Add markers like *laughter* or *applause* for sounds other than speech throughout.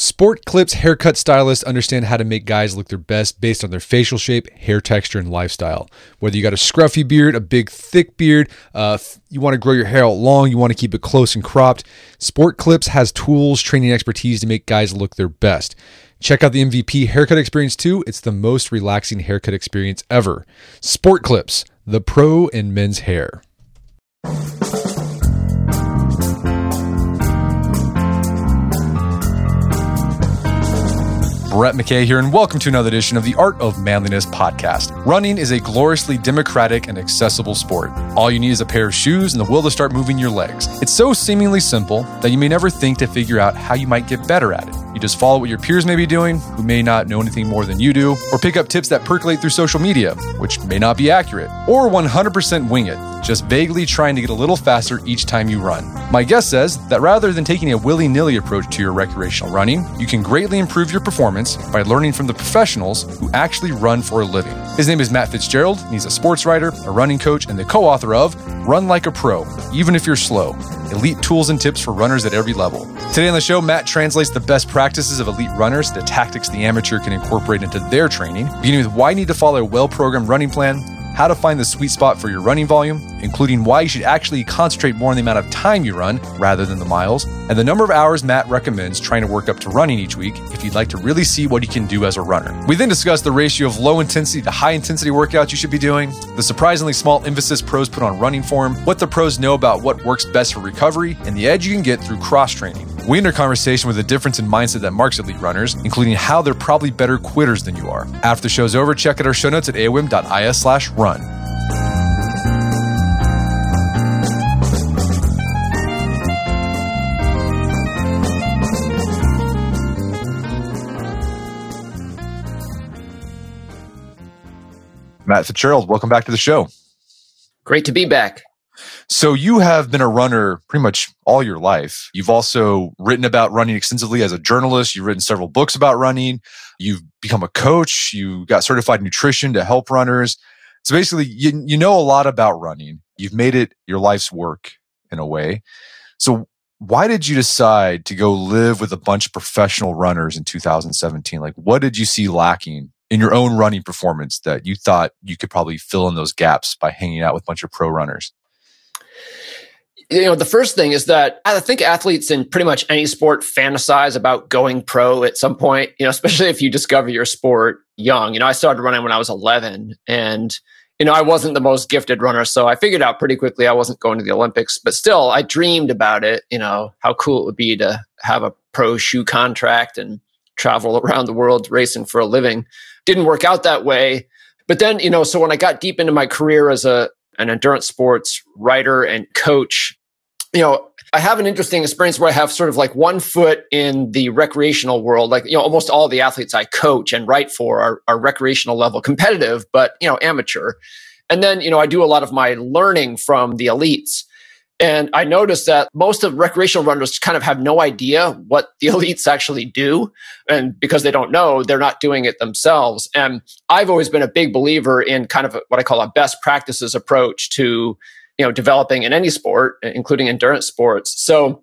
Sport Clips haircut stylists understand how to make guys look their best based on their facial shape, hair texture, and lifestyle. Whether you got a scruffy beard, a big thick beard, uh, you want to grow your hair out long, you want to keep it close and cropped, Sport Clips has tools, training expertise to make guys look their best. Check out the MVP haircut experience too. It's the most relaxing haircut experience ever. Sport Clips, the pro in men's hair. Brett McKay here, and welcome to another edition of the Art of Manliness podcast. Running is a gloriously democratic and accessible sport. All you need is a pair of shoes and the will to start moving your legs. It's so seemingly simple that you may never think to figure out how you might get better at it. You just follow what your peers may be doing, who may not know anything more than you do, or pick up tips that percolate through social media, which may not be accurate, or 100% wing it, just vaguely trying to get a little faster each time you run. My guest says that rather than taking a willy nilly approach to your recreational running, you can greatly improve your performance by learning from the professionals who actually run for a living. His name is Matt Fitzgerald, and he's a sports writer, a running coach, and the co author of Run Like a Pro, Even If You're Slow Elite Tools and Tips for Runners at Every Level. Today on the show, Matt translates the best practices of elite runners, the tactics the amateur can incorporate into their training, beginning with why you need to follow a well programmed running plan how to find the sweet spot for your running volume, including why you should actually concentrate more on the amount of time you run rather than the miles, and the number of hours Matt recommends trying to work up to running each week if you'd like to really see what you can do as a runner. We then discuss the ratio of low intensity to high intensity workouts you should be doing, the surprisingly small emphasis pros put on running form, what the pros know about what works best for recovery, and the edge you can get through cross training. We end our conversation with the difference in mindset that marks elite runners, including how they're probably better quitters than you are. After the show's over, check out our show notes at aom.is slash run. Matt Fitzgerald, welcome back to the show. Great to be back. So you have been a runner pretty much all your life. You've also written about running extensively as a journalist. You've written several books about running. You've become a coach. You got certified nutrition to help runners. So basically, you, you know a lot about running. You've made it your life's work in a way. So why did you decide to go live with a bunch of professional runners in 2017? Like, what did you see lacking in your own running performance that you thought you could probably fill in those gaps by hanging out with a bunch of pro runners? You know, the first thing is that I think athletes in pretty much any sport fantasize about going pro at some point, you know, *laughs* especially if you discover your sport young. You know, I started running when I was 11 and, you know, I wasn't the most gifted runner. So I figured out pretty quickly I wasn't going to the Olympics, but still I dreamed about it, you know, how cool it would be to have a pro shoe contract and travel *laughs* around the world racing for a living. Didn't work out that way. But then, you know, so when I got deep into my career as a, an endurance sports writer and coach, you know, I have an interesting experience where I have sort of like one foot in the recreational world. Like, you know, almost all the athletes I coach and write for are, are recreational level competitive, but, you know, amateur. And then, you know, I do a lot of my learning from the elites. And I noticed that most of recreational runners kind of have no idea what the *laughs* elites actually do. And because they don't know, they're not doing it themselves. And I've always been a big believer in kind of what I call a best practices approach to you know developing in any sport including endurance sports so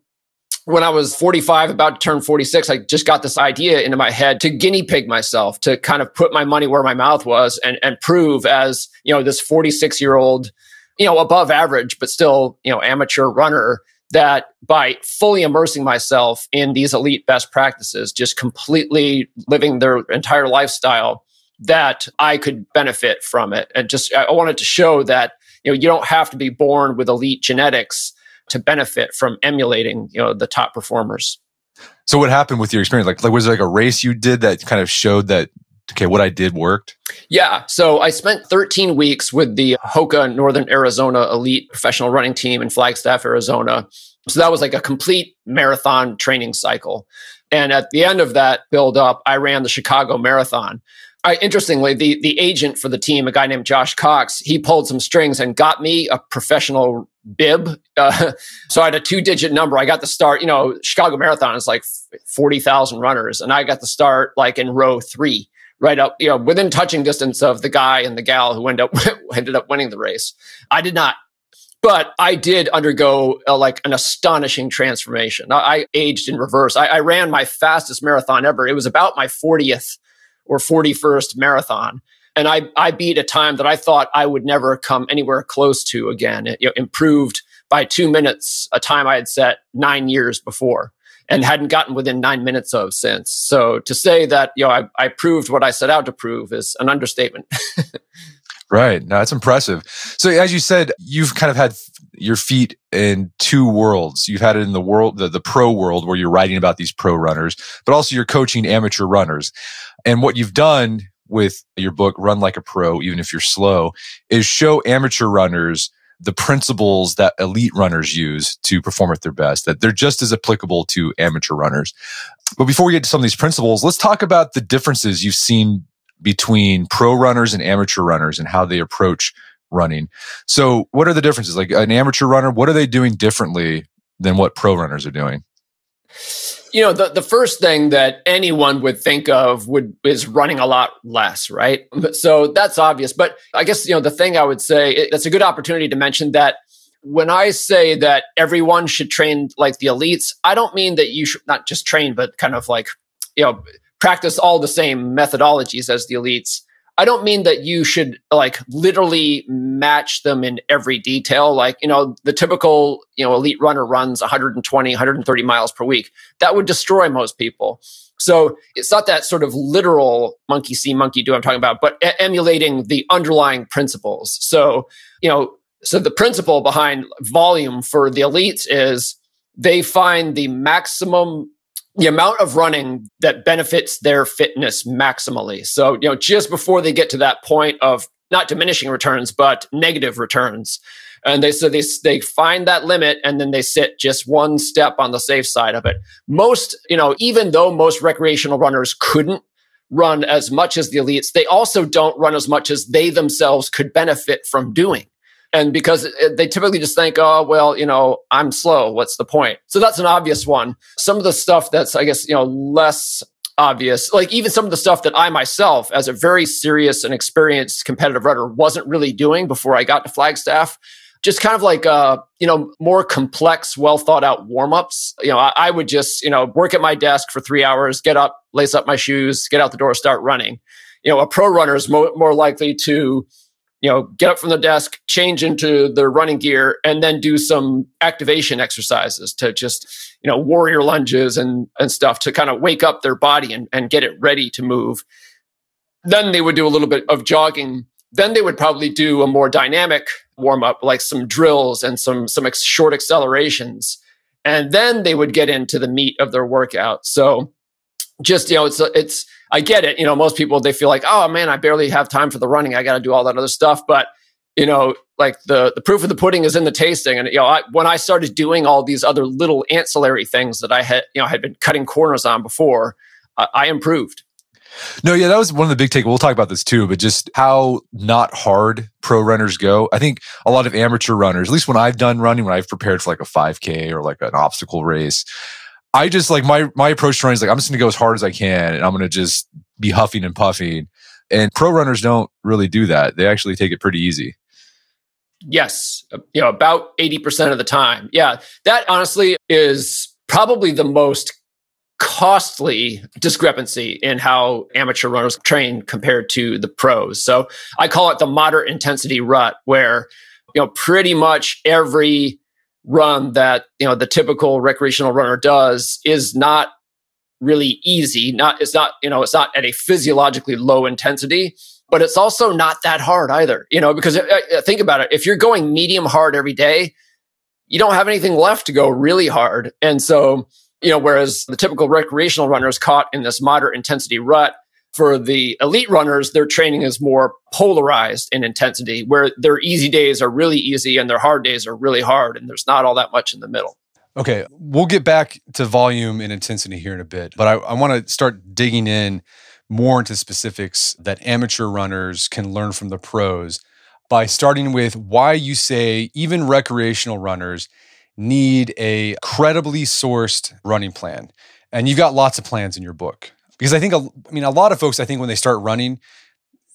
when I was 45, about to turn 46, I just got this idea into my head to guinea pig myself, to kind of put my money where my mouth was and, and prove as, you know, this 46 year old, you know, above average, but still, you know, amateur runner that by fully immersing myself in these elite best practices, just completely living their entire lifestyle, that I could benefit from it. And just, I wanted to show that you know you don't have to be born with elite genetics to benefit from emulating you know the top performers. So what happened with your experience? Like, like was there like a race you did that kind of showed that okay what i did worked? Yeah. So i spent 13 weeks with the hoka northern arizona elite professional running team in flagstaff arizona. So that was like a complete marathon training cycle. And at the end of that build up i ran the chicago marathon Interestingly, the the agent for the team, a guy named Josh Cox, he pulled some strings and got me a professional bib. Uh, *laughs* so I had a two digit number. I got the start. You know, Chicago Marathon is like forty thousand runners, and I got the start like in row three, right up, you know, within touching distance of the guy and the gal who ended up *laughs* ended up winning the race. I did not But I did undergo uh, like an astonishing transformation. I, I aged in reverse. I, I ran my fastest marathon ever. It was about my 40th or 41st marathon. And I, I beat a time that I thought I would never come anywhere close to again. It you know, improved by two minutes, a time I had set nine years before and hadn't gotten within nine minutes of since. So to say that, you know, I, I proved what I set out to prove is an understatement. *laughs* right. No, that's impressive. So as you said, you've kind of had your feet in two worlds. You've had it in the world, the, the pro world where you're writing about these pro runners, but also you're coaching amateur runners. And what you've done with your book, Run Like a Pro, even if you're slow, is show amateur runners the principles that elite runners use to perform at their best, that they're just as applicable to amateur runners. But before we get to some of these principles, let's talk about the differences you've seen between pro runners and amateur runners and how they approach running. So, what are the differences? Like an amateur runner, what are they doing differently than what pro runners are doing? you know the, the first thing that anyone would think of would is running a lot less right so that's obvious but i guess you know the thing i would say it, that's a good opportunity to mention that when i say that everyone should train like the elites i don't mean that you should not just train but kind of like you know practice all the same methodologies as the elites I don't mean that you should like literally match them in every detail. Like, you know, the typical, you know, elite runner runs 120, 130 miles per week. That would destroy most people. So it's not that sort of literal monkey see, monkey do I'm talking about, but e- emulating the underlying principles. So, you know, so the principle behind volume for the elites is they find the maximum the amount of running that benefits their fitness maximally. So, you know, just before they get to that point of not diminishing returns, but negative returns. And they so they they find that limit and then they sit just one step on the safe side of it. Most, you know, even though most recreational runners couldn't run as much as the elites, they also don't run as much as they themselves could benefit from doing. And because they typically just think, oh, well, you know, I'm slow. What's the point? So that's an obvious one. Some of the stuff that's, I guess, you know, less obvious, like even some of the stuff that I myself, as a very serious and experienced competitive runner, wasn't really doing before I got to Flagstaff. Just kind of like, uh, you know, more complex, well thought out warm ups. You know, I, I would just, you know, work at my desk for three hours, get up, lace up my shoes, get out the door, start running. You know, a pro runner is mo- more likely to, you know, get up from the desk, change into their running gear, and then do some activation exercises to just, you know, warrior lunges and, and stuff to kind of wake up their body and, and get it ready to move. Then they would do a little bit of jogging. Then they would probably do a more dynamic warm up, like some drills and some, some ex- short accelerations. And then they would get into the meat of their workout. So just, you know, it's, it's, I get it. You know, most people they feel like, oh man, I barely have time for the running. I got to do all that other stuff. But you know, like the the proof of the pudding is in the tasting. And you know, I, when I started doing all these other little ancillary things that I had, you know, had been cutting corners on before, uh, I improved. No, yeah, that was one of the big take. We'll talk about this too, but just how not hard pro runners go. I think a lot of amateur runners, at least when I've done running, when I've prepared for like a 5K or like an obstacle race, I just like my my approach to running is like I'm just gonna go as hard as I can and I'm gonna just be huffing and puffing. And pro runners don't really do that. They actually take it pretty easy. Yes, uh, you know, about 80% of the time. Yeah, that honestly is probably the most costly discrepancy in how amateur runners train compared to the pros. So I call it the moderate intensity rut where you know pretty much every run that you know the typical recreational runner does is not really easy not it's not you know it's not at a physiologically low intensity but it's also not that hard either you know because uh, uh, think about it. If you're going medium hard every day you don't have anything left to go really hard. And so you know whereas the typical recreational runner is caught in this moderate intensity rut for the elite runners, their training is more polarized in intensity, where their easy days are really easy and their hard days are really hard, and there's not all that much in the middle. Okay, we'll get back to volume and intensity here in a bit, but I, I want to start digging in more into specifics that amateur runners can learn from the pros by starting with why you say even recreational runners need a credibly sourced running plan. And you've got lots of plans in your book because I think I mean a lot of folks I think when they start running,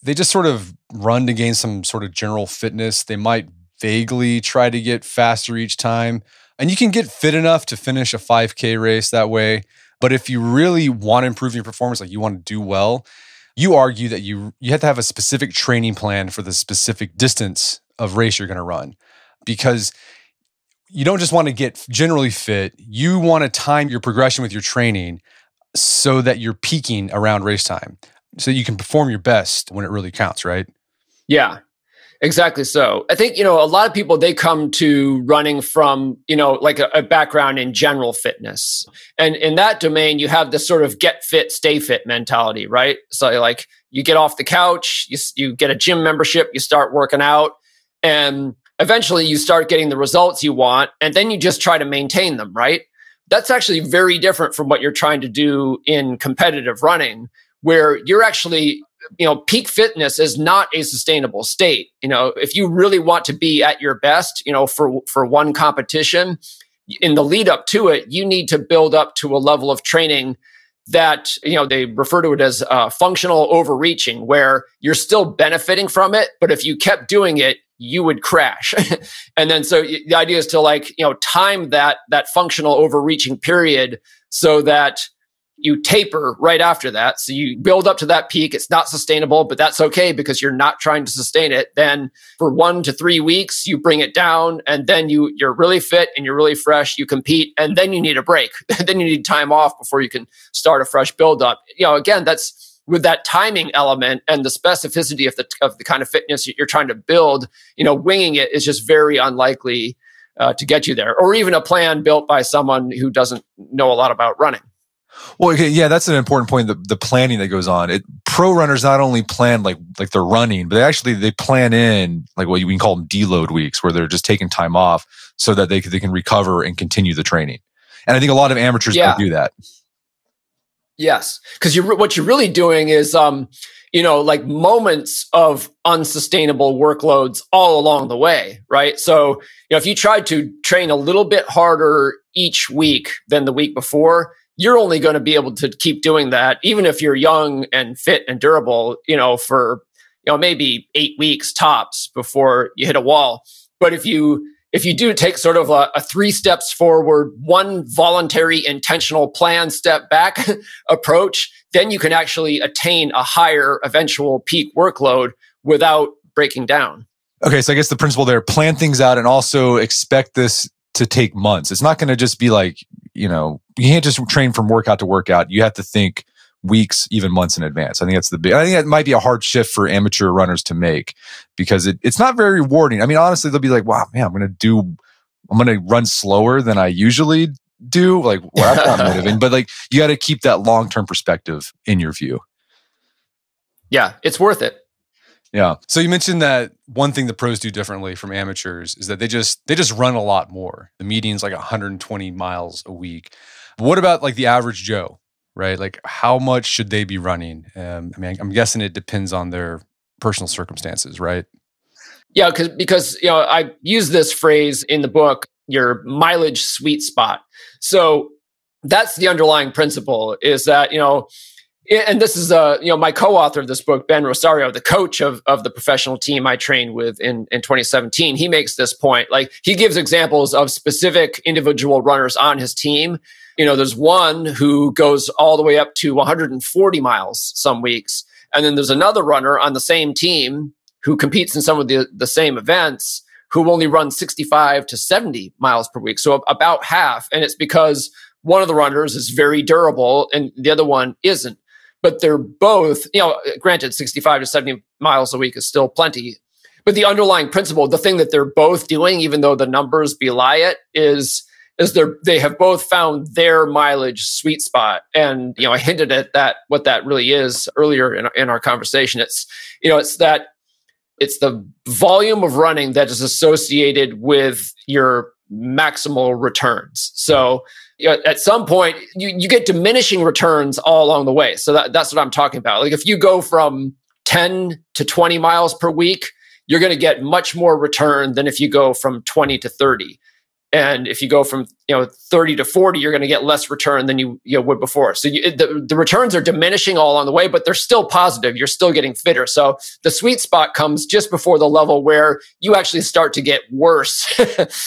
they just sort of run to gain some sort of general fitness. They might vaguely try to get faster each time. And you can get fit enough to finish a 5K race that way. But if you really want to improve your performance, like you want to do well, you argue that you you have to have a specific training plan for the specific distance of race you're going to run because you don't just want to get generally fit you want to time your progression with your training so that you're peaking around race time so you can perform your best when it really counts right yeah Exactly so. I think, you know, a lot of people, they come to running from, you know, like a, a, background in general fitness. And in that domain, you have this sort of get fit, stay fit mentality, right? So, like, you get off the couch, you, you get a gym membership, you start working out, and eventually you start getting the results you want, and then you just try to maintain them, right? That's actually very different from what you're trying to do in competitive running, where you're actually you know, peak fitness is not a sustainable state. You know, if you really want to be at your best, you know, for for one competition, in the lead up to it, you need to build up to a level of training that you know they refer to it as uh, functional overreaching, where you're still benefiting from it, but if you kept doing it, you would crash. *laughs* and then so the idea is to like you know time that that functional overreaching period so that you taper right after that. So you build up to that peak. It's not sustainable, but that's okay because you're not trying to sustain it. Then for one to three weeks, you bring it down and then you, you're really fit and you're really fresh. You compete and then you need a break. *laughs* then you need time off before you can start a fresh build up. You know, again, that's with that timing element and the specificity of the, of the kind of fitness you're trying to build, you know, winging it is just very unlikely uh, to get you there or even a plan built by someone who doesn't know a lot about running. Well, okay, yeah, that's an important point. The, the planning that goes on. It, pro runners not only plan like like they're running, but they actually they plan in like what you can call them deload weeks, where they're just taking time off so that they they can recover and continue the training. And I think a lot of amateurs yeah. do that. Yes, because you what you're really doing is, um, you know, like moments of unsustainable workloads all along the way, right? So, you know, if you tried to train a little bit harder each week than the week before, you're only going to be able to keep doing that, even if you're young and fit and durable, you know, for, you know, maybe eight weeks tops before you hit a wall. But if you, if you do take sort of a, a three steps forward, one voluntary intentional plan step back *laughs* approach, then you can actually attain a higher eventual peak workload without breaking down. Okay, so I guess the principle there plan things out and also expect this to take months. It's not going to just be like you know, you can't just train from workout to workout. You have to think weeks, even months in advance. I think that's the big, I think that might be a hard shift for amateur runners to make because it, it's not very rewarding. I mean, honestly, they'll be like, wow, man, I'm going to do, I'm going to run slower than I usually do. Like, well, that's not *laughs* motivating, but like, you got to keep that long term perspective in your view. Yeah, it's worth it. Yeah. So you mentioned that one thing the pros do differently from amateurs is that they just they just run a lot more. The median's like 120 miles a week. what about like the average Joe, right? Like how much should they be running? Um, I mean, I'm guessing it depends on their personal circumstances, right? Yeah, because because you know I use this phrase in the book, your mileage sweet spot. So that's the underlying principle is that you know and this is uh you know my co-author of this book ben rosario the coach of, of the professional team i trained with in, in 2017 he makes this point like he gives examples of specific individual runners on his team you know there's one who goes all the way up to 140 miles some weeks. And then there's another runner on the same team who competes in some of the, the same events who only runs 65 to 70 miles per week. So about half. And it's because one of the runners is very durable and the other one isn't. But they're both, you know, granted, 65 to 70 miles a week is still plenty. But the underlying principle, the thing that they're both doing, even though the numbers belie it, is is they're they have both found their mileage sweet spot. And you know, I hinted at that what that really is earlier in, in our conversation. It's you know, it's that it's the volume of running that is associated with your maximal returns. So you know, at some point you, you get diminishing returns all along the way. So that, that's what I'm talking about. Like if you go from 10 to 20 miles per week, you're going to get much more return than if you go from 20 to 30. And if you go from you know 30 to 40, you're going to get less return than you, you know, would before. So you, the, the returns are diminishing all on the way, but they're still positive. You're still getting fitter. So the sweet spot comes just before the level where you actually start to get worse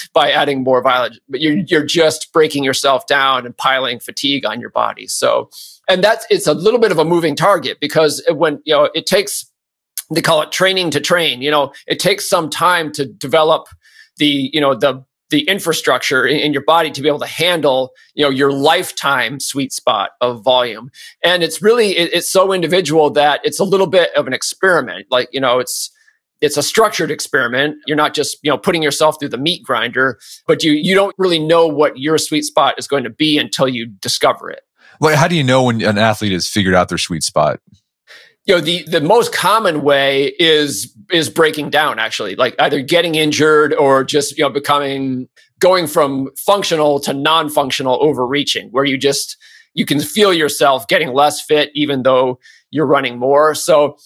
*laughs* by adding more mileage. But you're you're just breaking yourself down and piling fatigue on your body. So and that's it's a little bit of a moving target because when you know it takes they call it training to train. You know, it takes some time to develop the you know the the infrastructure in, your body to be able to handle you know your lifetime sweet spot of volume. And it's really it, it's so individual that it's a little bit of an experiment. Like you know it's it's a structured experiment. You're not just you know putting yourself through the meat grinder but you you don't really know what your sweet spot is going to be until you discover it. Well how do you know when an athlete has figured out their sweet spot you know the the most common way is is breaking down actually like either getting injured or just you know becoming going from functional to non-functional overreaching where you just you can feel yourself getting less fit even though you're running more. So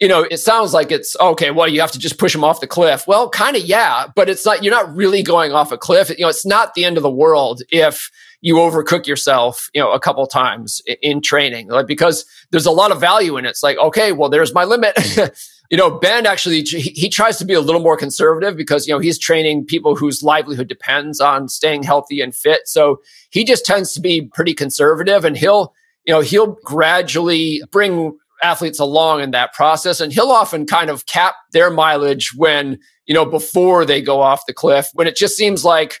you know it sounds like it's okay well you have to just push them off the cliff well kind of yeah but it's not you're not really going off a cliff you know it's not the end of the world if you overcook yourself, you know, a couple times in training, like because there's a lot of value in it. It's like, okay, well, there's my limit. *laughs* you know, Ben actually he, he, tries to be a little more conservative because you know he's training people whose livelihood depends on staying healthy and fit. So he just tends to be pretty conservative, and he'll you know he'll gradually bring athletes along in that process, and he'll often kind of cap their mileage when you know before they go off the cliff when it just seems like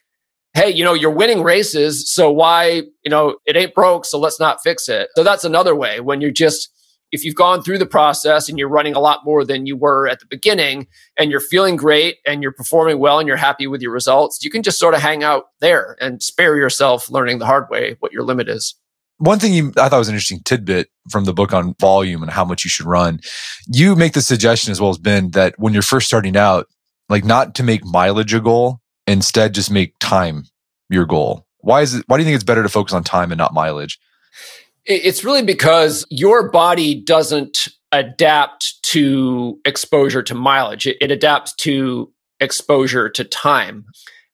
hey, you know, you're winning races. So why, you know, it ain't broke. So let's not fix it. So that's another way when you're just, if you've gone through the process and you're running a lot more than you were at the beginning and you're feeling great and you're performing well and you're happy with your results, you can just sort of hang out there and spare yourself learning the hard way what your limit is. One thing you, I thought was an interesting tidbit from the book on volume and how much you should run. You make the suggestion as well as Ben that when you're first starting out, like not to make mileage a goal, instead just make time your goal? Why is it why do you think it's better to focus on time and not mileage? It's really because your body doesn't adapt to exposure to mileage. It, it adapts to exposure to time.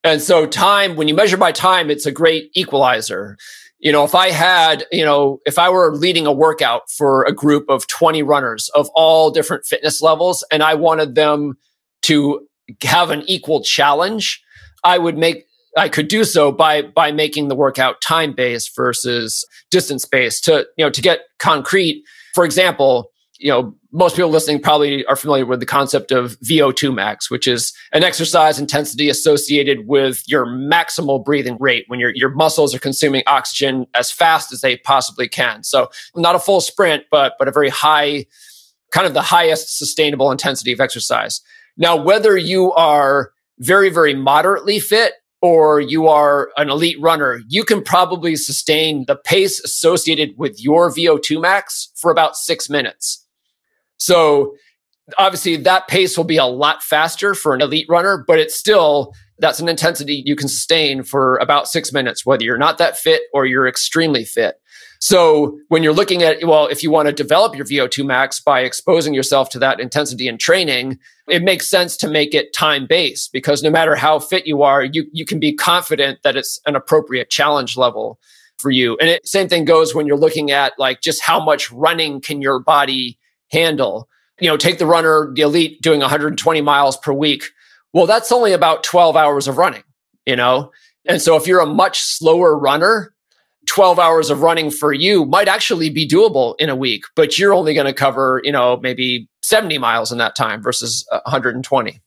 And so time, when you measure by time, it's a great equalizer. You know, if I had, you know, if I were leading a workout for a group of 20 runners of all different fitness levels and I wanted them to have an equal challenge, I would make I could do so by by making the workout time based versus distance based to you know to get concrete. For example, you know most people listening probably are familiar with the concept of VO2 max, which is an exercise intensity associated with your maximal breathing rate when your your muscles are consuming oxygen as fast as they possibly can. So not a full sprint, but but a very high, kind of the highest sustainable intensity of exercise. Now, whether you are very, very moderately fit or you are an elite runner, you can probably sustain the pace associated with your VO2 max for about six minutes. So obviously that pace will be a lot faster for an elite runner, but it's still, that's an intensity you can sustain for about six minutes, whether you're not that fit or you're extremely fit. So when you're looking at, well, if you want to develop your VO2 max by exposing yourself to that intensity in training, it makes sense to make it time based because no matter how fit you are, you, you can be confident that it's an appropriate challenge level for you. And it, same thing goes when you're looking at like just how much running can your body handle. You know, take the runner, the elite doing 120 miles per week. Well, that's only about 12 hours of running, you know? And so if you're a much slower runner, 12 hours of running for you might actually be doable in a week, but you're only going to cover, you know, maybe 70 miles in that time versus 120.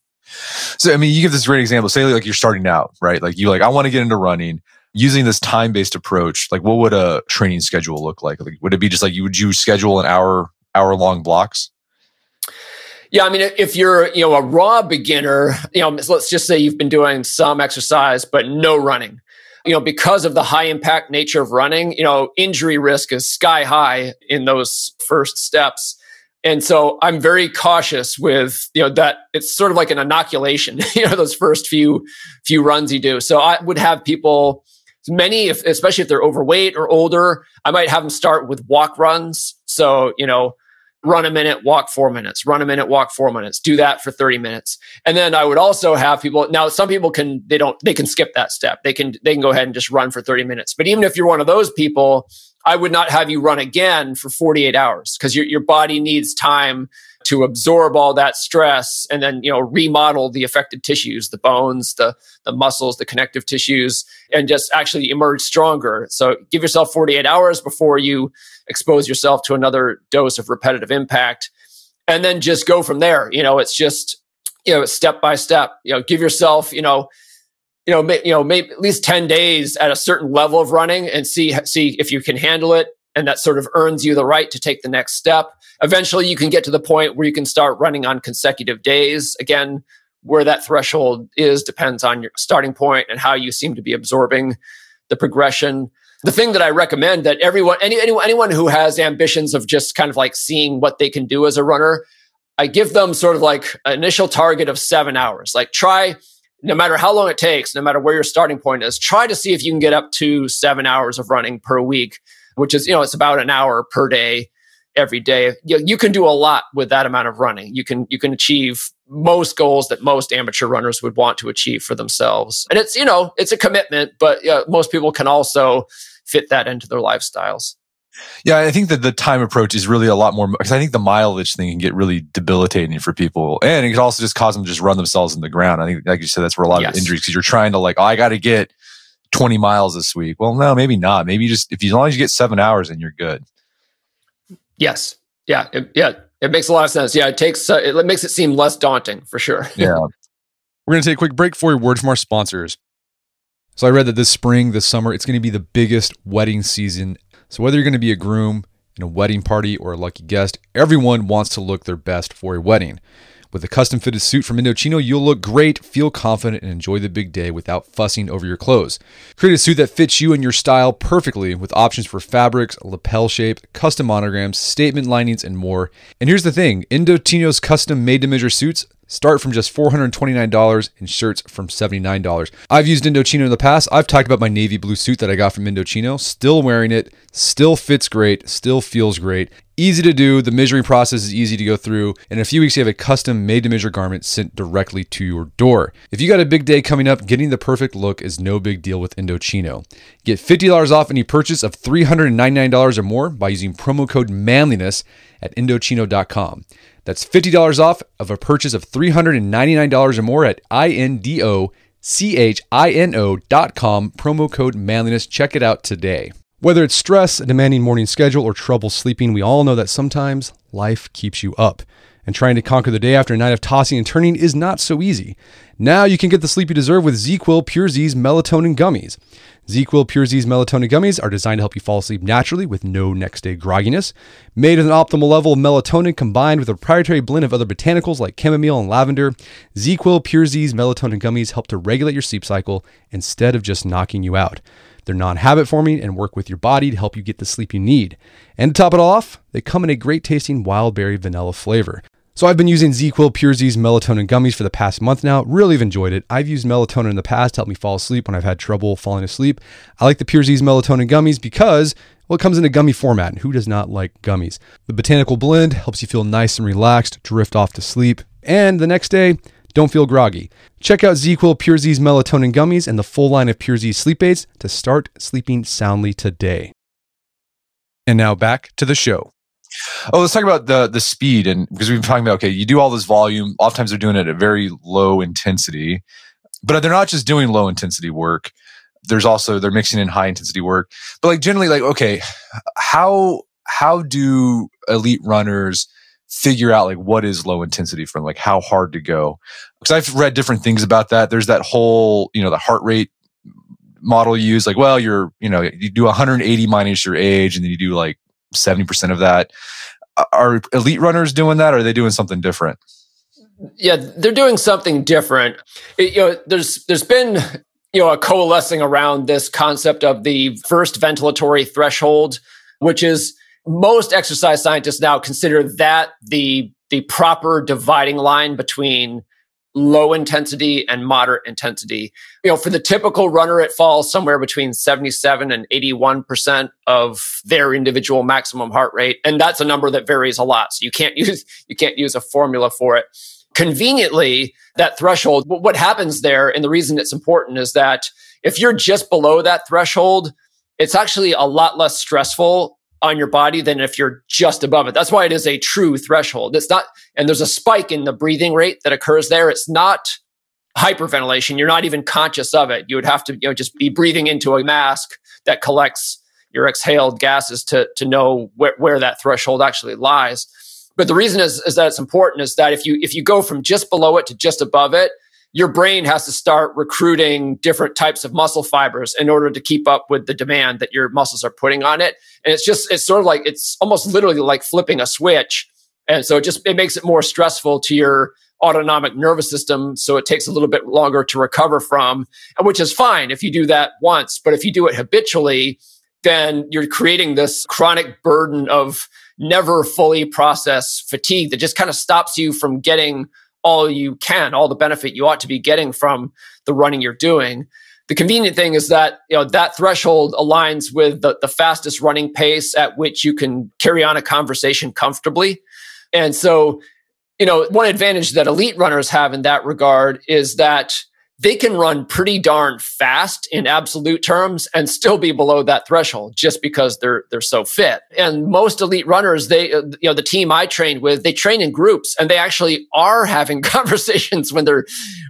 So, I mean, you give this great example. Say, like, you're starting out, right? Like, you like, I want to get into running using this time based approach. Like, what would a training schedule look like? Like, would it be just like, you would you schedule an hour, hour long blocks? Yeah, I mean, if you're, you know, a raw beginner, you know, let's just say you've been doing some exercise, but no running you know, because of the high impact nature of running, you know, injury risk is sky high in those first steps. And so I'm very cautious with, you know, that it's sort of like an inoculation, *laughs* you know, those first few, few runs you do. So I would have people, many, if, especially if they're overweight or older, I might have them start with walk runs. So, you know, run a minute, walk four minutes, run a minute, walk four minutes, do that for 30 minutes. And then I would also have people now some people can they don't they can skip that step. They can they can go ahead and just run for 30 minutes. But even if you're one of those people, I would not have you run again for 48 hours because your your body needs time to absorb all that stress and then you know remodel the affected tissues the bones the the muscles the connective tissues and just actually emerge stronger. So give yourself 48 hours before you expose yourself to another dose of repetitive impact and then just go from there. You know it's just you know step by step. You know give yourself you know you know, may, you know, maybe at least 10 days at a certain level of running and see, see if you can handle it. And that sort of earns you the right to take the next step. Eventually you can get to the point where you can start running on consecutive days. Again, where that threshold is depends on your starting point and how you seem to be absorbing the progression. The thing that I recommend that everyone, any, anyone, anyone who has ambitions of just kind of like seeing what they can do as a runner, I give them sort of like an initial target of seven hours. Like try, no matter how long it takes, no matter where your starting point is, try to see if you can get up to seven hours of running per week, which is, you know, it's about an hour per day every day. You, you can do a lot with that amount of running. You can, you can achieve most goals that most amateur runners would want to achieve for themselves. And it's, you know, it's a commitment, but uh, most people can also fit that into their lifestyles. Yeah, I think that the time approach is really a lot more because I think the mileage thing can get really debilitating for people, and it can also just cause them to just run themselves in the ground. I think, like you said, that's where a lot yes. of injuries because you're trying to like, oh, I got to get 20 miles this week. Well, no, maybe not. Maybe just if you, as long as you get seven hours, and you're good. Yes. Yeah. It, yeah. It makes a lot of sense. Yeah. It takes. Uh, it makes it seem less daunting for sure. *laughs* yeah. We're going to take a quick break for a word from our sponsors. So I read that this spring, this summer, it's going to be the biggest wedding season so, whether you're going to be a groom in a wedding party or a lucky guest, everyone wants to look their best for a wedding. With a custom fitted suit from Indochino, you'll look great, feel confident, and enjoy the big day without fussing over your clothes. Create a suit that fits you and your style perfectly with options for fabrics, lapel shape, custom monograms, statement linings, and more. And here's the thing Indochino's custom made to measure suits start from just $429 and shirts from $79. I've used Indochino in the past. I've talked about my navy blue suit that I got from Indochino. Still wearing it, still fits great, still feels great. Easy to do. The measuring process is easy to go through. And In a few weeks, you have a custom made to measure garment sent directly to your door. If you got a big day coming up, getting the perfect look is no big deal with Indochino. Get $50 off any purchase of $399 or more by using promo code manliness at Indochino.com. That's $50 off of a purchase of $399 or more at I-N-D-O dot com, promo code manliness. Check it out today. Whether it's stress, a demanding morning schedule, or trouble sleeping, we all know that sometimes life keeps you up. And trying to conquer the day after a night of tossing and turning is not so easy. Now you can get the sleep you deserve with ZzzQuil Pure Z's melatonin gummies. ZzzQuil Pure Z's melatonin gummies are designed to help you fall asleep naturally with no next day grogginess. Made with an optimal level of melatonin combined with a proprietary blend of other botanicals like chamomile and lavender, ZzzQuil Pure Z's melatonin gummies help to regulate your sleep cycle instead of just knocking you out. They're non habit forming and work with your body to help you get the sleep you need. And to top it all off, they come in a great tasting wild berry vanilla flavor. So I've been using ZzzQuil Pure Z's melatonin gummies for the past month now. Really have enjoyed it. I've used melatonin in the past to help me fall asleep when I've had trouble falling asleep. I like the Pure Z's melatonin gummies because well, it comes in a gummy format, and who does not like gummies? The botanical blend helps you feel nice and relaxed, drift off to sleep, and the next day, don't feel groggy. Check out ZzzQuil Pure Z's melatonin gummies and the full line of Pure Z sleep aids to start sleeping soundly today. And now back to the show. Oh, let's talk about the the speed and because we've been talking about okay, you do all this volume. Oftentimes they're doing it at a very low intensity, but they're not just doing low intensity work. There's also they're mixing in high intensity work. But like generally, like okay, how how do elite runners figure out like what is low intensity from like how hard to go? Because I've read different things about that. There's that whole you know the heart rate model used like well you're you know you do 180 minus your age and then you do like 70% of that. Are elite runners doing that? Or are they doing something different? Yeah, they're doing something different. It, you know, there's there's been you know a coalescing around this concept of the first ventilatory threshold, which is most exercise scientists now consider that the the proper dividing line between low intensity and moderate intensity. You know, for the typical runner, it falls somewhere between 77 and 81% of their individual maximum heart rate. And that's a number that varies a lot. So you can't *laughs* use, you can't use a formula for it. Conveniently, that threshold, what happens there, and the reason it's important is that if you're just below that threshold, it's actually a lot less stressful on your body than if you're just above it. That's why it is a true threshold. It's not, and there's a spike in the breathing rate that occurs there. It's not hyperventilation. You're not even conscious of it. You would have to, you know, just be breathing into a mask that collects your exhaled gases to, to know where, where that threshold actually lies. But the reason is, is that it's important is that if you, if you go from just below it to just above it, your brain has to start recruiting different types of muscle fibers in order to keep up with the demand that your muscles are putting on it. And it's just, it's sort of like, it's almost literally like flipping a switch. And so it just, it makes it more stressful to your autonomic nervous system. So it takes a little bit longer to recover from, which is fine if you do that once. But if you do it habitually, then you're creating this chronic burden of never fully processed fatigue that just kind of stops you from getting all you can, all the benefit you ought to be getting from the running you're doing. The convenient thing is that you know that threshold aligns with the, the fastest running pace at which you can carry on a conversation comfortably. And so, you know, one advantage that elite runners have in that regard is that they can run pretty darn fast in absolute terms and still be below that threshold just because they're they're so fit. And most elite runners, they uh, you know the team I trained with, they train in groups and they actually are having *laughs* conversations when they're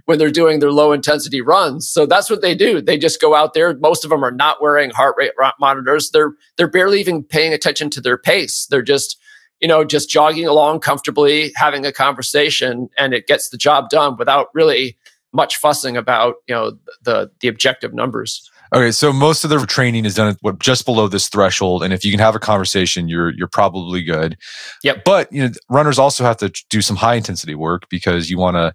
when they're doing their low intensity runs. So that's what they do. They just go out there. Most of them are not wearing heart rate monitors. They're they're barely even paying attention to their pace. They're just you know, just jogging along comfortably, having a conversation, and it gets the job done without really much fussing about you know the the objective numbers. Okay, so most of the training is done at what just below this threshold, and if you can have a conversation, you're you're probably good. Yep. But you know, runners also have to do some high intensity work because you want to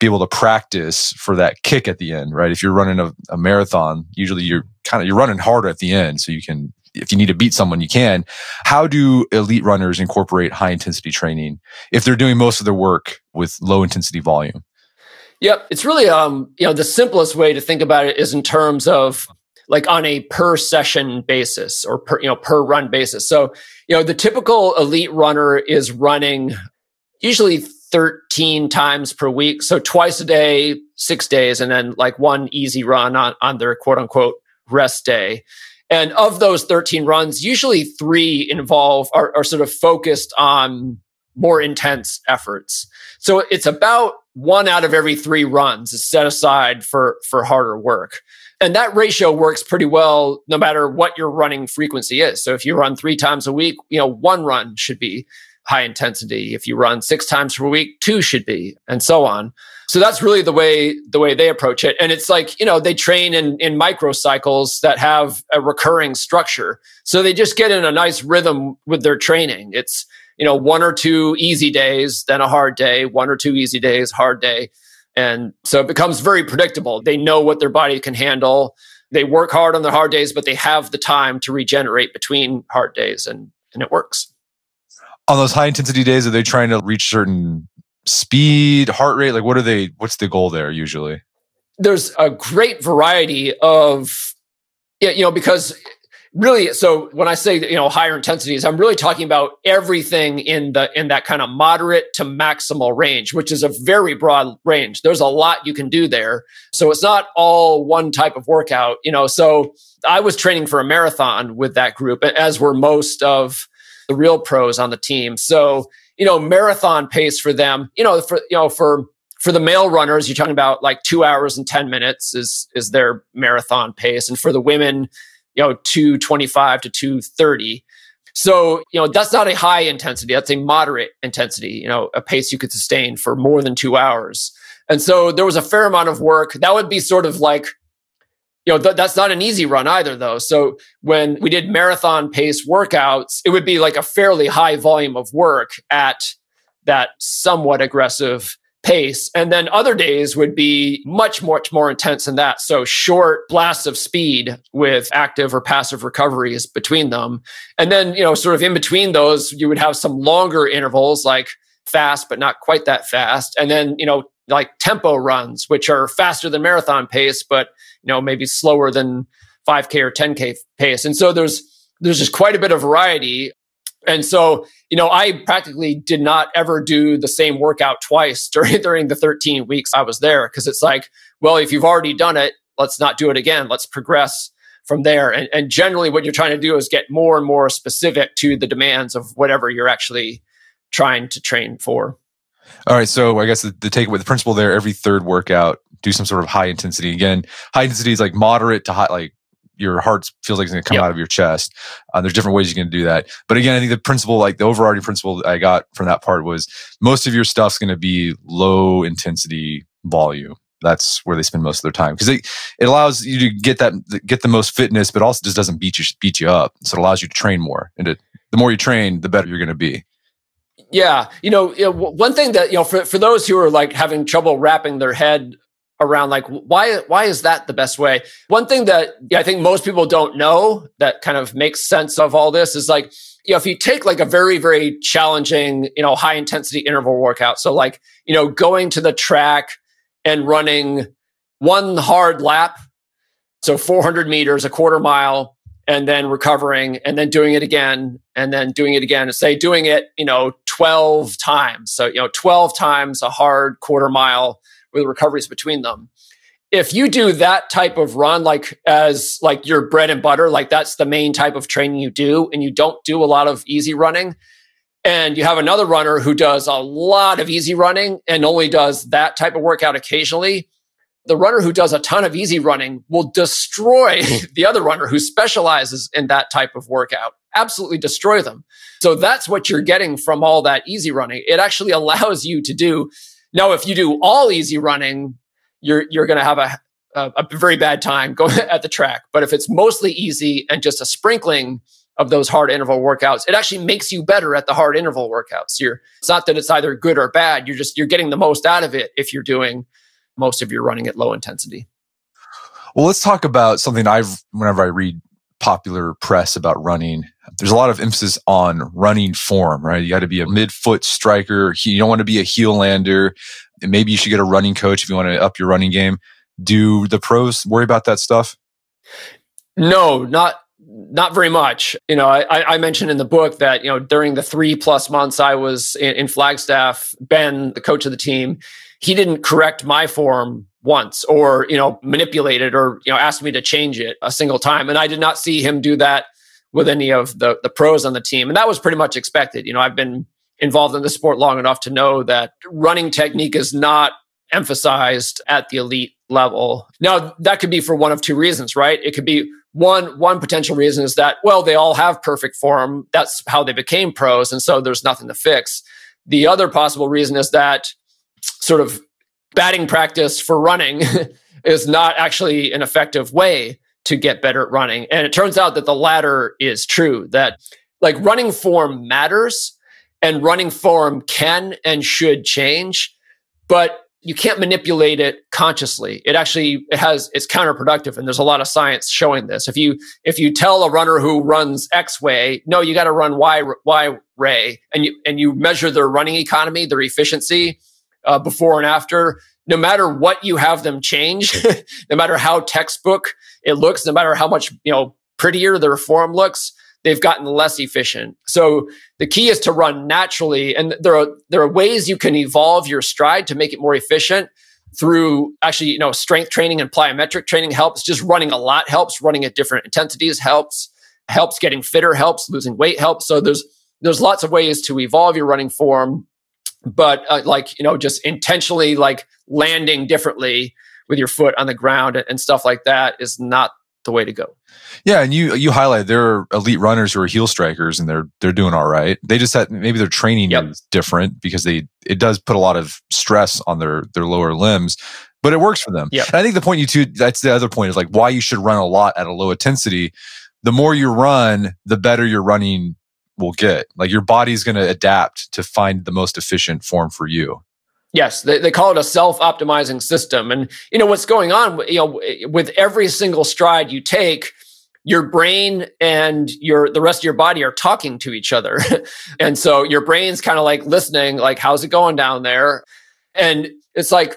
be able to practice for that kick at the end, right? If you're running a, a marathon, usually you're kind of you're running harder at the end, so you can if you need to beat someone, you can. How do elite runners incorporate high intensity training if they're doing most of their work with low intensity volume? Yep. It's really, um, you know, the simplest way to think about it is in terms of like on a per session basis or per, you know, per run basis. So, you know, the typical elite runner is running usually 13 times per week. So twice a day, six days, and then like one easy run on, on their quote unquote rest day. And of those 13 runs, usually three involve are, are sort of focused on more intense efforts. So it's about one out of every three runs is set aside for, for harder work. And that ratio works pretty well no matter what your running frequency is. So if you run three times a week, you know, one run should be high intensity. If you run six times per week, two should be, and so on. So that's really the way the way they approach it. And it's like, you know, they train in in microcycles that have a recurring structure. So they just get in a nice rhythm with their training. It's you know, one or two easy days, then a hard day, one or two easy days, hard day. And so it becomes very predictable. They know what their body can handle. They work hard on the hard days, but they have the time to regenerate between hard days and, and it works. On those high intensity days, are they trying to reach certain speed, heart rate? Like what are they, what's the goal there usually? There's a great variety of, you know, because really so when i say you know higher intensities i'm really talking about everything in the in that kind of moderate to maximal range which is a very broad range. There's a lot you can do there. So it's not all one type of workout you know. So i was training for a marathon with that group as were most of the real pros on the team. So you know marathon pace for them you know for you know for for the male runners, you're talking about like two hours and 10 minutes is, is their marathon pace. And for the women, you know 225 to 230 so you know that's not a high intensity that's a moderate intensity you know a pace you could sustain for more than two hours. And so there was a fair amount of work. That would be sort of like you know th- that's not an easy run either though. So when we did marathon pace workouts it would be like a fairly high volume of work at that somewhat aggressive pace. And then other days would be much, much more intense than that. So short blasts of speed with active or passive recoveries between them. And then, you know, sort of in between those, you would have some longer intervals like fast, but not quite that fast. And then, you know, like tempo runs, which are faster than marathon pace, but you know, maybe slower than 5K or 10K pace. And so there's there's just quite a bit of variety. And so, you know, I practically did not ever do the same workout twice *laughs* during during the 13 weeks I was there because it's like, well, if you've already done it, let's not do it again. Let's progress from there. And, and generally, what you're trying to do is get more and more specific to the demands of whatever you're actually trying to train for. All right. So I guess the, the takeaway, the principle there, every third workout, do some sort of high intensity. Again, high intensity is like moderate to high, like your heart feels like it's going to come yep. out of your chest. Uh, there's different ways you can do that. But again, I think the principle, like the overarching principle I got from that part was most of your stuff's going to be low intensity volume. That's where they spend most of their time because it, it allows you to get that get the most fitness, but also just doesn't beat you beat you up. So it allows you to train more, and to, the more you train, the better you're going to be. Yeah, you know, you know, one thing that you know for for those who are like having trouble wrapping their head around like why why is that the best way? One thing that yeah, I think most people don't know that kind of makes sense of all this is like you know if you take like a very very challenging you know high intensity interval workout, so like you know going to the track and running one hard lap, so 400 meters, a quarter mile, and then recovering and then doing it again and then doing it again and say doing it you know 12 times so you know 12 times a hard quarter mile with recoveries between them if you do that type of run like as like your bread and butter like that's the main type of training you do and you don't do a lot of easy running and you have another runner who does a lot of easy running and only does that type of workout occasionally the runner who does a ton of easy running will destroy *laughs* *laughs* the other runner who specializes in that type of workout, absolutely destroy them. So that's what you're getting from all that easy running. It actually *laughs* allows you to do. Now, if you do all easy running, you're, you're going to have a, a, a very bad time going *laughs* at the track. But if it's mostly easy and just a sprinkling of those hard interval workouts, it actually makes you better at the hard interval workouts. You're, it's not that it's either good or bad. You're just, you're getting the most out of it if you're doing most of your running at low intensity. Well, let's talk about something I've, whenever I read popular press about running, there's a lot of emphasis on running form, right? You got to be a midfoot striker. You don't want to be a heel lander. And maybe you should get a running coach if you want to up your running game. Do the pros worry about that stuff? No, not not very much. You know, I, I, mentioned in the book that you know during the three plus months I was in, in Flagstaff, Ben, the coach of the team, he didn't correct my form once or you know manipulate it or you know ask me to change it a single time and i did not see him do that with any of the the pros on the team. And that was pretty much expected. You know i've been involved in the sport long enough to know that running technique is not emphasized at the elite level. Now that could be for one of two reasons right? It could be one one potential reason is that well they all have perfect form. That's how they became pros and so there's nothing to fix. The other possible reason is that sort of batting practice for running *laughs* is not actually an effective way to get better at running. And it turns out that the latter is true, that like running form matters and running form can and should change, but you can't manipulate it consciously. It actually it has it's counterproductive, and there's a lot of science showing this. If you if you tell a runner who runs X way, no, you got to run Y Y ray, and you and you measure their running economy, their efficiency, uh, before and after, no matter what you have them change, *laughs* no matter how textbook it looks, no matter how much, you know, prettier their form looks, they've gotten less efficient. So the key is to run naturally. And there are, there are ways you can evolve your stride to make it more efficient through actually, you know, strength training and plyometric training helps. Just running a lot helps. Running at different intensities helps. Helps getting fitter helps. Losing weight helps. So there's there's lots of ways to evolve your running form but uh, like you know just intentionally like landing differently with your foot on the ground and stuff like that is not the way to go. Yeah, and you you highlight there are elite runners who are heel strikers and they're they're doing all right. They just had maybe their training yep. is different because they it does put a lot of stress on their their lower limbs, but it works for them. Yeah, I think the point you two that's the other point is like why you should run a lot at a low intensity. The more you run, the better your running will get. Like your body's going to adapt to find the most efficient form for you. Yes, they, they call it a self-optimizing system. And you know what's going on, you know, with every single stride you take, your brain and your the rest of your body are talking to each other. *laughs* and so your brain's kind of like listening, like, how's it going down there? And it's like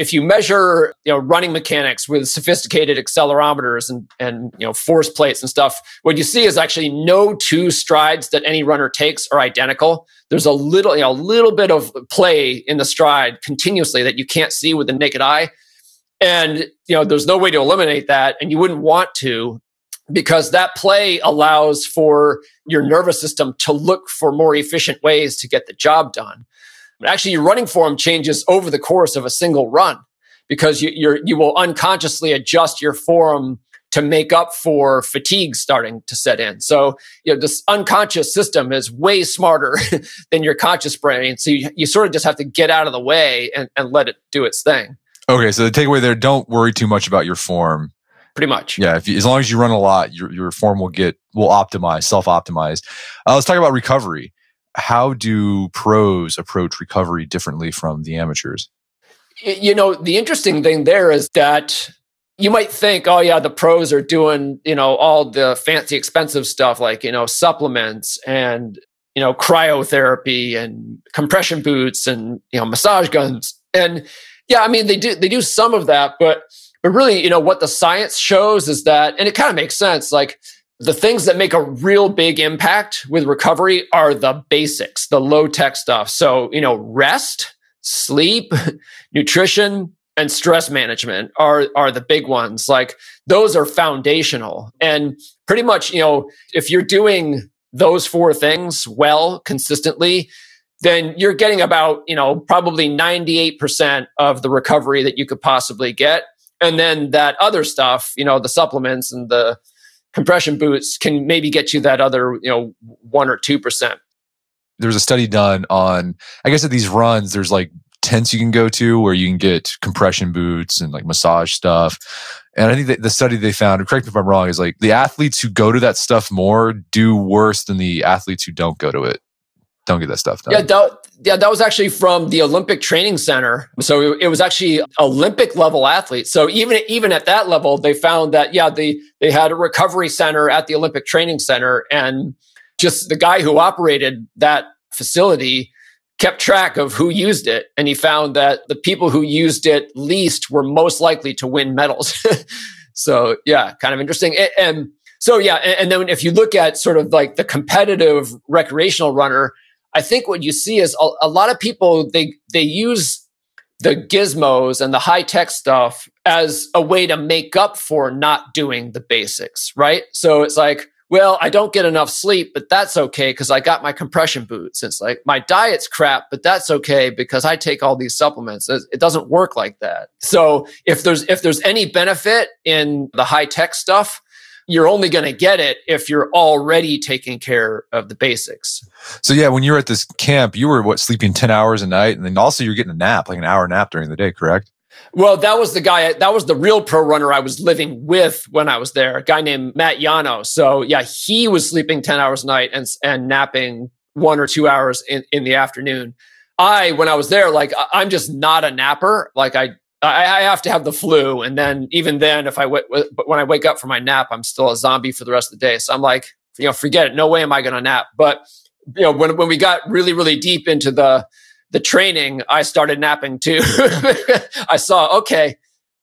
if you measure you know running mechanics with sophisticated accelerometers and and you know force plates and stuff what you see is actually no two strides that any runner takes are identical. There's a little you know a little bit of play in the stride continuously that you can't see with the naked eye. And you know there's no way to eliminate that and you wouldn't want to because that play allows for your nervous system to look for more efficient ways to get the job done but actually, your running form changes over the course of a single run because you, you're, you will unconsciously adjust your form to make up for fatigue starting to set in. So, you know, this unconscious system is way smarter *laughs* than your conscious brain. So you, you sort of just have to get out of the way and, and let it do its thing. Okay. So the takeaway there, don't worry too much about your form. Pretty much. Yeah. If you, as long as you run a lot, your, your form will get, will optimize, self optimize. Uh, let's talk about recovery how do pros approach recovery differently from the amateurs? You know, the interesting thing there is that you might think, oh yeah, the pros are doing, you know, all the fancy expensive stuff like, you know, supplements and, you know, cryotherapy and compression boots and, you know, massage guns. And yeah, I mean, they do, they do some of that, but, but really, you know, what the science shows is that, and it kind of makes sense. Like the things that make a real big impact with recovery are the basics, the low tech stuff. So, you know, rest, sleep, *laughs* nutrition, and stress management are are the big ones. Like those are foundational. And pretty much, you know, if you're doing those four things well consistently, then you're getting about, you know, probably 98% of the recovery that you could possibly get. And then that other stuff, you know, the supplements and the compression boots can maybe get you that other, you know, one or two percent. There's a study done on, I guess at these runs, there's like tents you can go to where you can get compression boots and like massage stuff. And I think that the study they found, correct me if I'm wrong, is like the athletes who go to that stuff more do worse than the athletes who don't go to it don't get that stuff done. Yeah, that, yeah, that was actually from the Olympic Training Center. So it, was actually Olympic level athletes. So even even at that level, they found that yeah, they they had a recovery center at the Olympic Training Center, and just the guy who operated that facility kept track of who used it, and he found that the people who used it least were most likely to win medals. *laughs* so yeah, kind of interesting. and, and so yeah, and, and then if you look at sort of like the competitive recreational runner I think what you see is a, a lot of people they they use the gizmos and the high tech stuff as a way to make up for not doing the basics, right? So it's like, well, I don't get enough sleep, but that's okay because I got my compression boots. It's like my diet's crap, but that's okay because I take all these supplements. It doesn't work like that. So if there's if there's any benefit in the high tech stuff, you're only going to get it if you're already taking care of the basics. So yeah, when you were at this camp, you were what sleeping 10 hours a night and then also you're getting a nap, like an hour nap during the day, correct? Well, that was the guy, that was the real pro runner I was living with when I was there, a guy named Matt Llano. So yeah, he was sleeping 10 hours a night and, and napping one or two hours in, in the afternoon. I, when I was there, like I'm just not a napper. Like I I, I, have to have the flu, and then even then, if I w- w- when I wake up from my nap, I'm still a zombie for the rest of the day. So I'm like, you know, forget it. No way am I going to nap. But you know, when when we got really really deep into the the training, I started napping too. *laughs* I saw okay,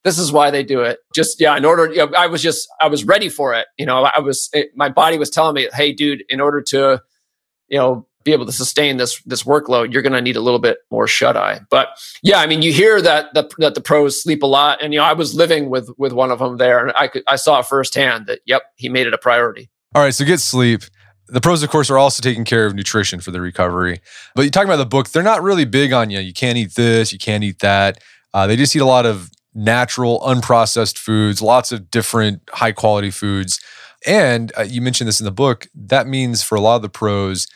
this is why they do it. Just yeah, in order, you know, I was just I was ready for it. You know, I was it, my body was telling me, hey, dude, in order to you know be able to sustain this this workload, you're going to need a little bit more shut eye. But yeah, I mean, you hear that the, that the pros sleep a lot, and you know, I was living with with one of them there, and I could I saw firsthand that yep, he made it a priority. All right, so get sleep. The pros, of course, are also taking care of nutrition for the recovery. But you talking about the book; they're not really big on you. You can't eat this, you can't eat that. Uh, they just eat a lot of natural, unprocessed foods, lots of different high quality foods. And uh, you mentioned this in the book. That means for a lot of the pros,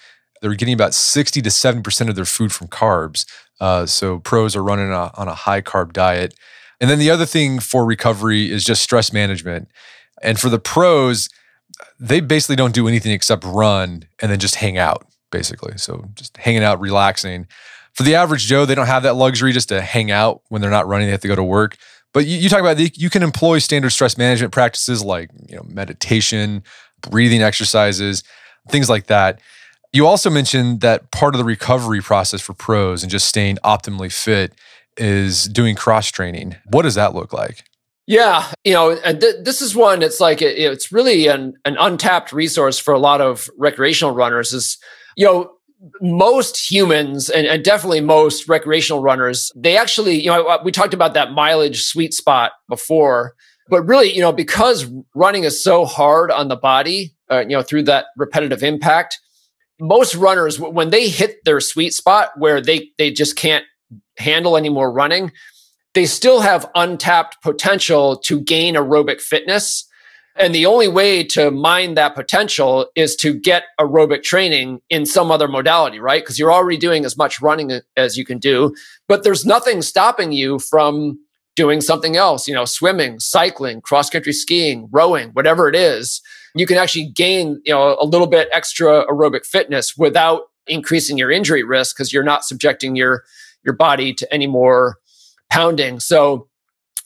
they're getting about 60 to 70% of their food from carbs. Uh, so pros are running a, on a high carb diet. And then the other thing for recovery is just stress management. And for the pros, they basically don't do anything except run and then just hang out, basically. So just hanging out, relaxing. For the average Joe, they don't have that luxury just to hang out when they're not running, they have to go to work. But you, you talk about the, you can employ standard stress management practices like you know meditation, breathing exercises, things like that. You also mentioned that part of the recovery process for pros and just staying optimally fit is doing cross training. What does that look like? Yeah, you know, and th- this is one. It's like it, it's really an an untapped resource for a lot of recreational runners. Is you know most humans and, and, definitely most recreational runners, they actually, you know, we talked about that mileage sweet spot before, but really, you know, because running is so hard on the body, uh, you know, through that repetitive impact, most runners, when they hit their sweet spot where they, they just can't handle any more running, they still have untapped potential to gain aerobic fitness and the only way to mine that potential is to get aerobic training in some other modality, right? Because you're already doing as much running as you can do, but there's nothing stopping you from doing something else, you know, swimming, cycling, cross country skiing, rowing, whatever it is. You can actually gain, you know, a little bit extra aerobic fitness without increasing your injury risk because you're not subjecting your your body to any more pounding. So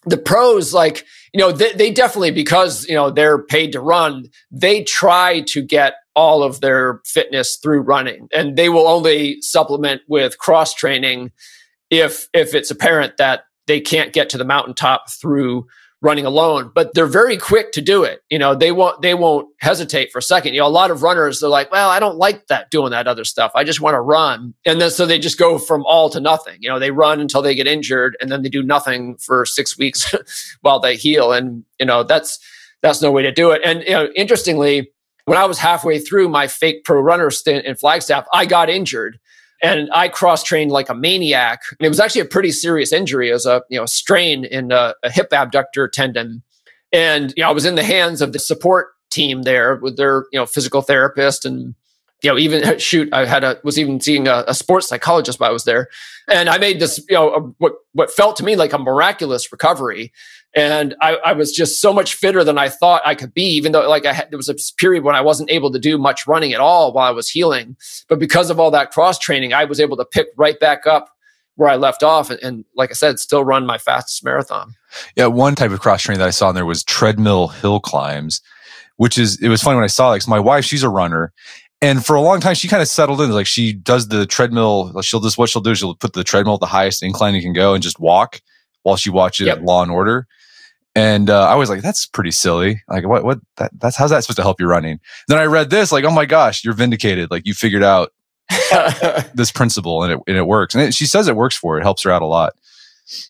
the pros like you know they, they, definitely because you know they're paid to run they try to get all of their fitness through running and they will only supplement with cross training if if it's apparent that they can't get to the mountaintop through running alone, but they're very quick to do it. You know, they won't they won't hesitate for a second. You know, a lot of runners they're like, "Well, I don't like that doing that other stuff. I just want to run." And then so they just go from all to nothing. You know, they run until they get injured and then they do nothing for 6 weeks *laughs* while they heal and you know, that's that's no way to do it. And you know, interestingly, when I was halfway through my fake pro runner stint in Flagstaff, I got injured and I cross trained like a maniac. And it was actually a pretty serious injury. Was a you know strain in a, a hip abductor tendon, and you know I was in the hands of the support team there with their you know physical therapist and you know even *laughs* shoot I had a was even seeing a, a sports psychologist while I was there, and I made this you know a, what what felt to me like a miraculous recovery. And I, I, was just so much fitter than I thought I could be, even though like I had, there was a period when I wasn't able to do much running at all while I was healing. But because of all that cross training, I was able to pick right back up where I left off. And, and like I said, still run my fastest marathon. Yeah. One type of cross training that I saw in there was treadmill hill climbs, which is, it was funny when I saw it. Cause my wife, she's a runner and for a long time, she kind of settled in. Like she does the treadmill. She'll just what she'll do is she'll put the treadmill at the highest incline you can go and just walk while she watches yep. Law and Order. And uh, I was like, that's pretty silly. Like, what? What? That, that's how's that supposed to help you running? Then I read this, like, oh my gosh, you're vindicated. Like, you figured out *laughs* this principle, and it and it works. And it, she says it works for her. It helps her out a lot.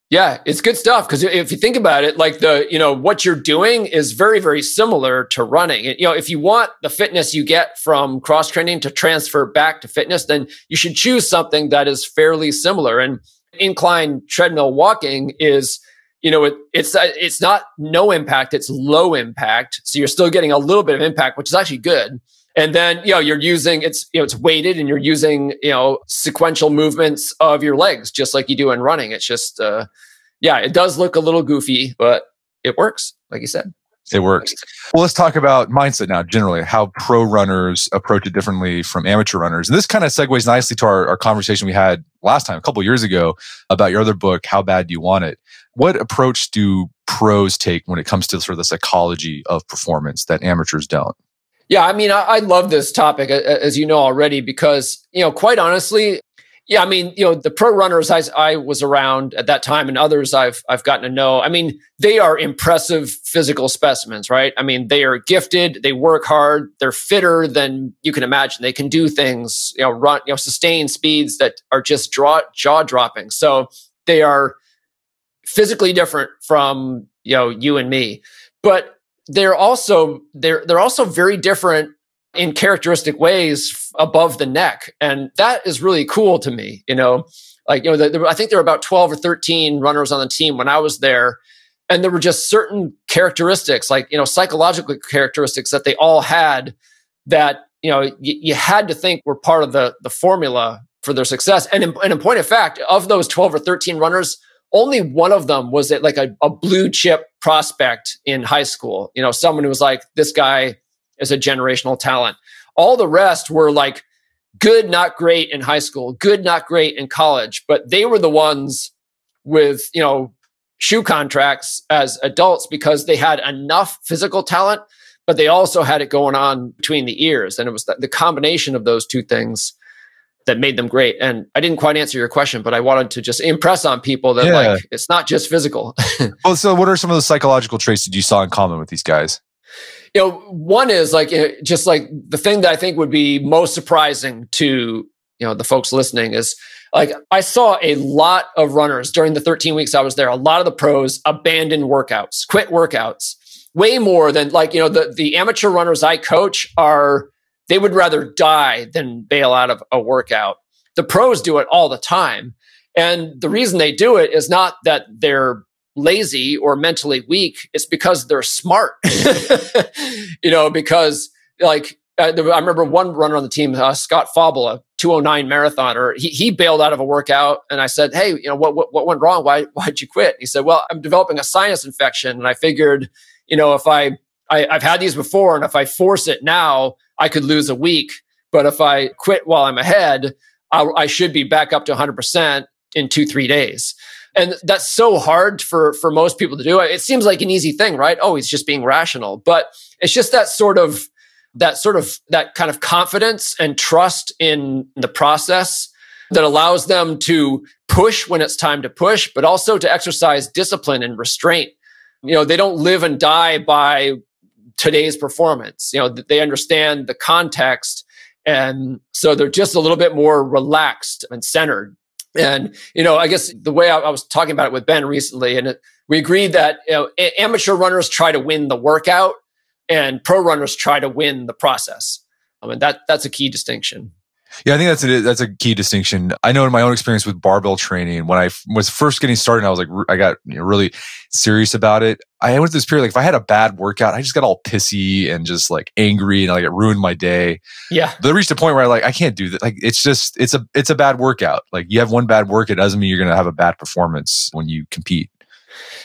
Yeah, it's good stuff because if you think about it, like the you know what you're doing is very very similar to running. You know, if you want the fitness you get from cross training to transfer back to fitness, then you should choose something that is fairly similar. And incline treadmill walking is you know, it, it's uh, it's not no impact; it's low impact. So you're still getting a little bit of impact, which is actually good. And then you know you're using it's you know it's weighted, and you're using you know sequential movements of your legs, just like you do in running. It's just uh, yeah, it does look a little goofy, but it works, like you said. It works. Well, let's talk about mindset now, generally, how pro runners approach it differently from amateur runners. And this kind of segues nicely to our, our conversation we had last time, a couple years ago, about your other book, How Bad Do You Want It? What approach do pros take when it comes to sort of the psychology of performance that amateurs don't? Yeah, I mean, I, I love this topic, as you know already, because, you know, quite honestly, yeah, I mean, you know, the pro runners I, I was around at that time and others I've I've gotten to know. I mean, they are impressive physical specimens, right? I mean, they are gifted, they work hard, they're fitter than you can imagine. They can do things, you know, run, you know, sustain speeds that are just draw, jaw dropping. So they are physically different from, you know, you and me. But they're also they're they're also very different in characteristic ways above the neck. And that is really cool to me, you know, like, you know, the, the, I think there were about 12 or 13 runners on the team when I was there. And there were just certain characteristics, like, you know, psychological characteristics that they all had that, you know, y- you had to think were part of the, the formula for their success. And in, and in point of fact, of those 12 or 13 runners, only one of them was like a, a blue chip prospect in high school. You know, someone who was like, this guy is a generational talent. All the rest were like good, not great in high school, good, not great in college, but they were the ones with, you know, shoe contracts as adults because they had enough physical talent, but they also had it going on between the ears. And it was the, the combination of those two things that made them great. And I didn't quite answer your question, but I wanted to just impress on people that yeah. like it's not just physical. *laughs* well, so what are some of the psychological traits that you saw in common with these guys? You know, one is like just like the thing that I think would be most surprising to you know the folks listening is like I saw a lot of runners during the 13 weeks I was there. A lot of the pros abandon workouts, quit workouts, way more than like you know the the amateur runners I coach are they would rather die than bail out of a workout. The pros do it all the time. And the reason they do it is not that they're lazy or mentally weak. It's because they're smart. *laughs* you know, because like uh, I remember one runner on the team, uh, Scott Fauble, a 209 marathoner. He, he bailed out of a workout, and I said, "Hey, you know what, what what went wrong? Why why'd you quit?" he said, "Well, I'm developing a sinus infection, and I figured, you know, if I, I I've had these before, and if I force it now, I could lose a week. But if I quit while I'm ahead, I, I should be back up to 100 percent in two three days." And that's so hard for for most people to do. It seems like an easy thing, right? Oh, he's just being rational, but it's just that sort of that sort of that kind of confidence and trust in the process that allows them to push when it's time to push, but also to exercise discipline and restraint. You know, they don't live and die by today's performance. You know, they understand the context. And so they're just a little bit more relaxed and centered. And, you know, I guess the way I, I was talking about it with Ben recently, and it, we agreed that you know, a- amateur runners try to win the workout and pro runners try to win the process. I mean that that's a key distinction. Yeah, I think that's a that's a key distinction. I know in my own experience with barbell training, when I was first getting started, I was like, I got you know, really serious about it. I went through this period like if I had a bad workout, I just got all pissy and just like angry, and like it ruined my day. Yeah, but I reached a point where I like I can't do that. Like it's just it's a it's a bad workout. Like you have one bad work, it doesn't mean you're going to have a bad performance when you compete.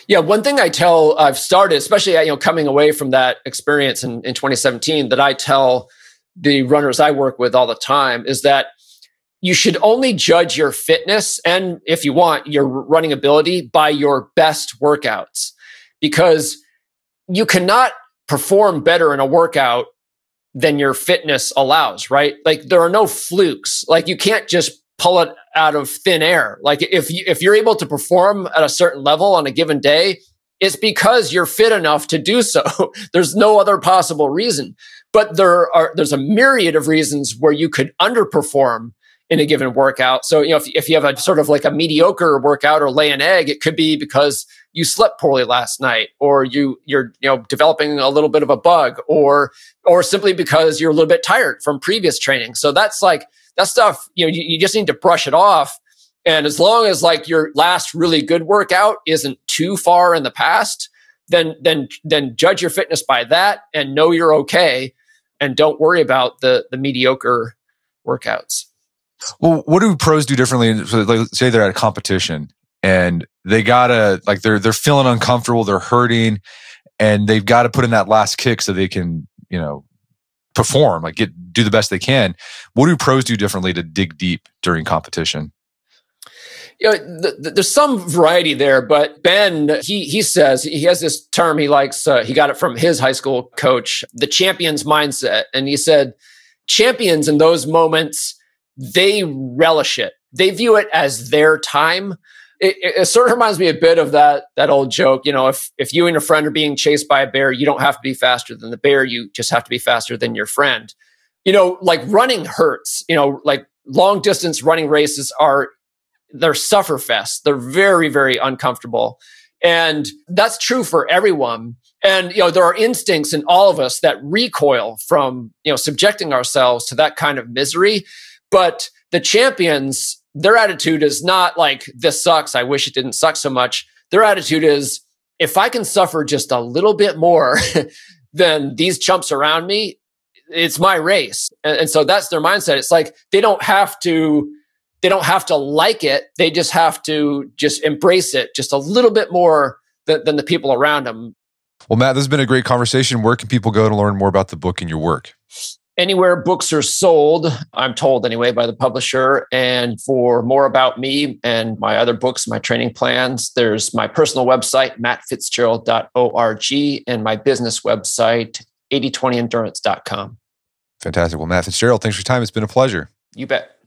Yeah, one thing I tell I've started, especially uh, you know coming away from that experience in, in 2017, that I tell the runners I work with all the time is that you should only judge your fitness and if you want your running ability by your best workouts because you cannot perform better in a workout than your fitness allows, right? Like there are no flukes. Like you can't just pull it out of thin air. Like if you, if you're able to perform at a certain level on a given day, it's because you're fit enough to do so. *laughs* there's no other possible reason. But there are there's a myriad of reasons where you could underperform in a given workout. So, you know, if, if you have a sort of like a mediocre workout or lay an egg, it could be because you slept poorly last night or you you're you know developing a little bit of a bug or or simply because you're a little bit tired from previous training. So that's like that stuff, you know, you, you just need to brush it off. And as long as like your last really good workout isn't too far in the past, then then then judge your fitness by that and know you're okay and don't worry about the the mediocre workouts. Well, what do pros do differently? So like, say they're at a competition and they gotta like they're they're feeling uncomfortable, they're hurting, and they've got to put in that last kick so they can you know perform, like get do the best they can. What do pros do differently to dig deep during competition? You know, th- th- there's some variety there, but Ben, he he says he has this term he likes. Uh, he got it from his high school coach, the champions mindset, and he said champions in those moments they relish it. They view it as their time it, it, sort of reminds me a bit of that that old joke. You know, if if you and a friend are being chased by a bear, you don't have to be faster than the bear. You just have to be faster than your friend. You know, like running hurts. You know, like long distance running races are they're sufferfest. They're very very uncomfortable, and that's true for everyone. And you know, there are instincts in all of us that recoil from you know subjecting ourselves to that kind of misery. But the champions their attitude is not like, this sucks. I wish it didn't suck so much. Their attitude is, if I can suffer just a little bit more *laughs* than these chumps around me, it's my race. And, and, so that's their mindset. It's like they don't have to, they don't have to like it. They just have to just embrace it just a little bit more than, than the people around them. Well, Matt, this has been a great conversation. Where can people go to learn more about the book and your work? anywhere books are sold, I'm told anyway by the publisher. And for more about me and my other books, my training plans, there's my personal website, mattfitzgerald.org, and my business website, 8020endurance.com. Fantastic. Well, Matt Fitzgerald, thanks for your time. It's been a pleasure. You bet.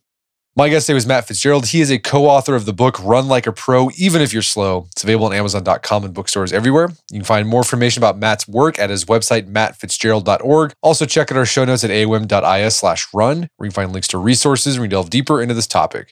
My guest today was Matt Fitzgerald. He is a co author of the book Run Like a Pro, Even If You're Slow. It's available on Amazon.com and bookstores everywhere. You can find more information about Matt's work at his website, mattfitzgerald.org. Also, check out our show notes at aom.is slash run, where you can find links to resources and we delve deeper into this topic.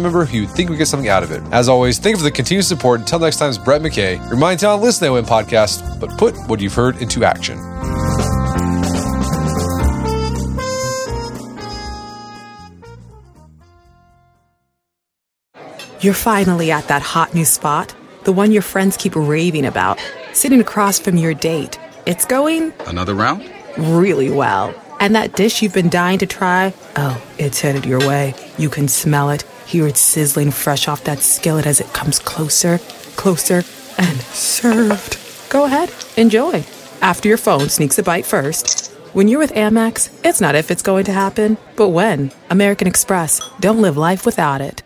member who you think would get something out of it. As always, thank you for the continued support. Until next time, it's Brett McKay. Remind you to listen to the AOM podcast, but put what you've heard into action. You're finally at that hot new spot, the one your friends keep raving about, sitting across from your date. It's going Another round? really well. And that dish you've been dying to try, oh, it's headed your way. You can smell it, hear it sizzling fresh off that skillet as it comes closer, closer, and served. Go ahead, enjoy. After your phone sneaks a bite first. When you're with Amex, it's not if it's going to happen, but when. American Express. Don't live life without it.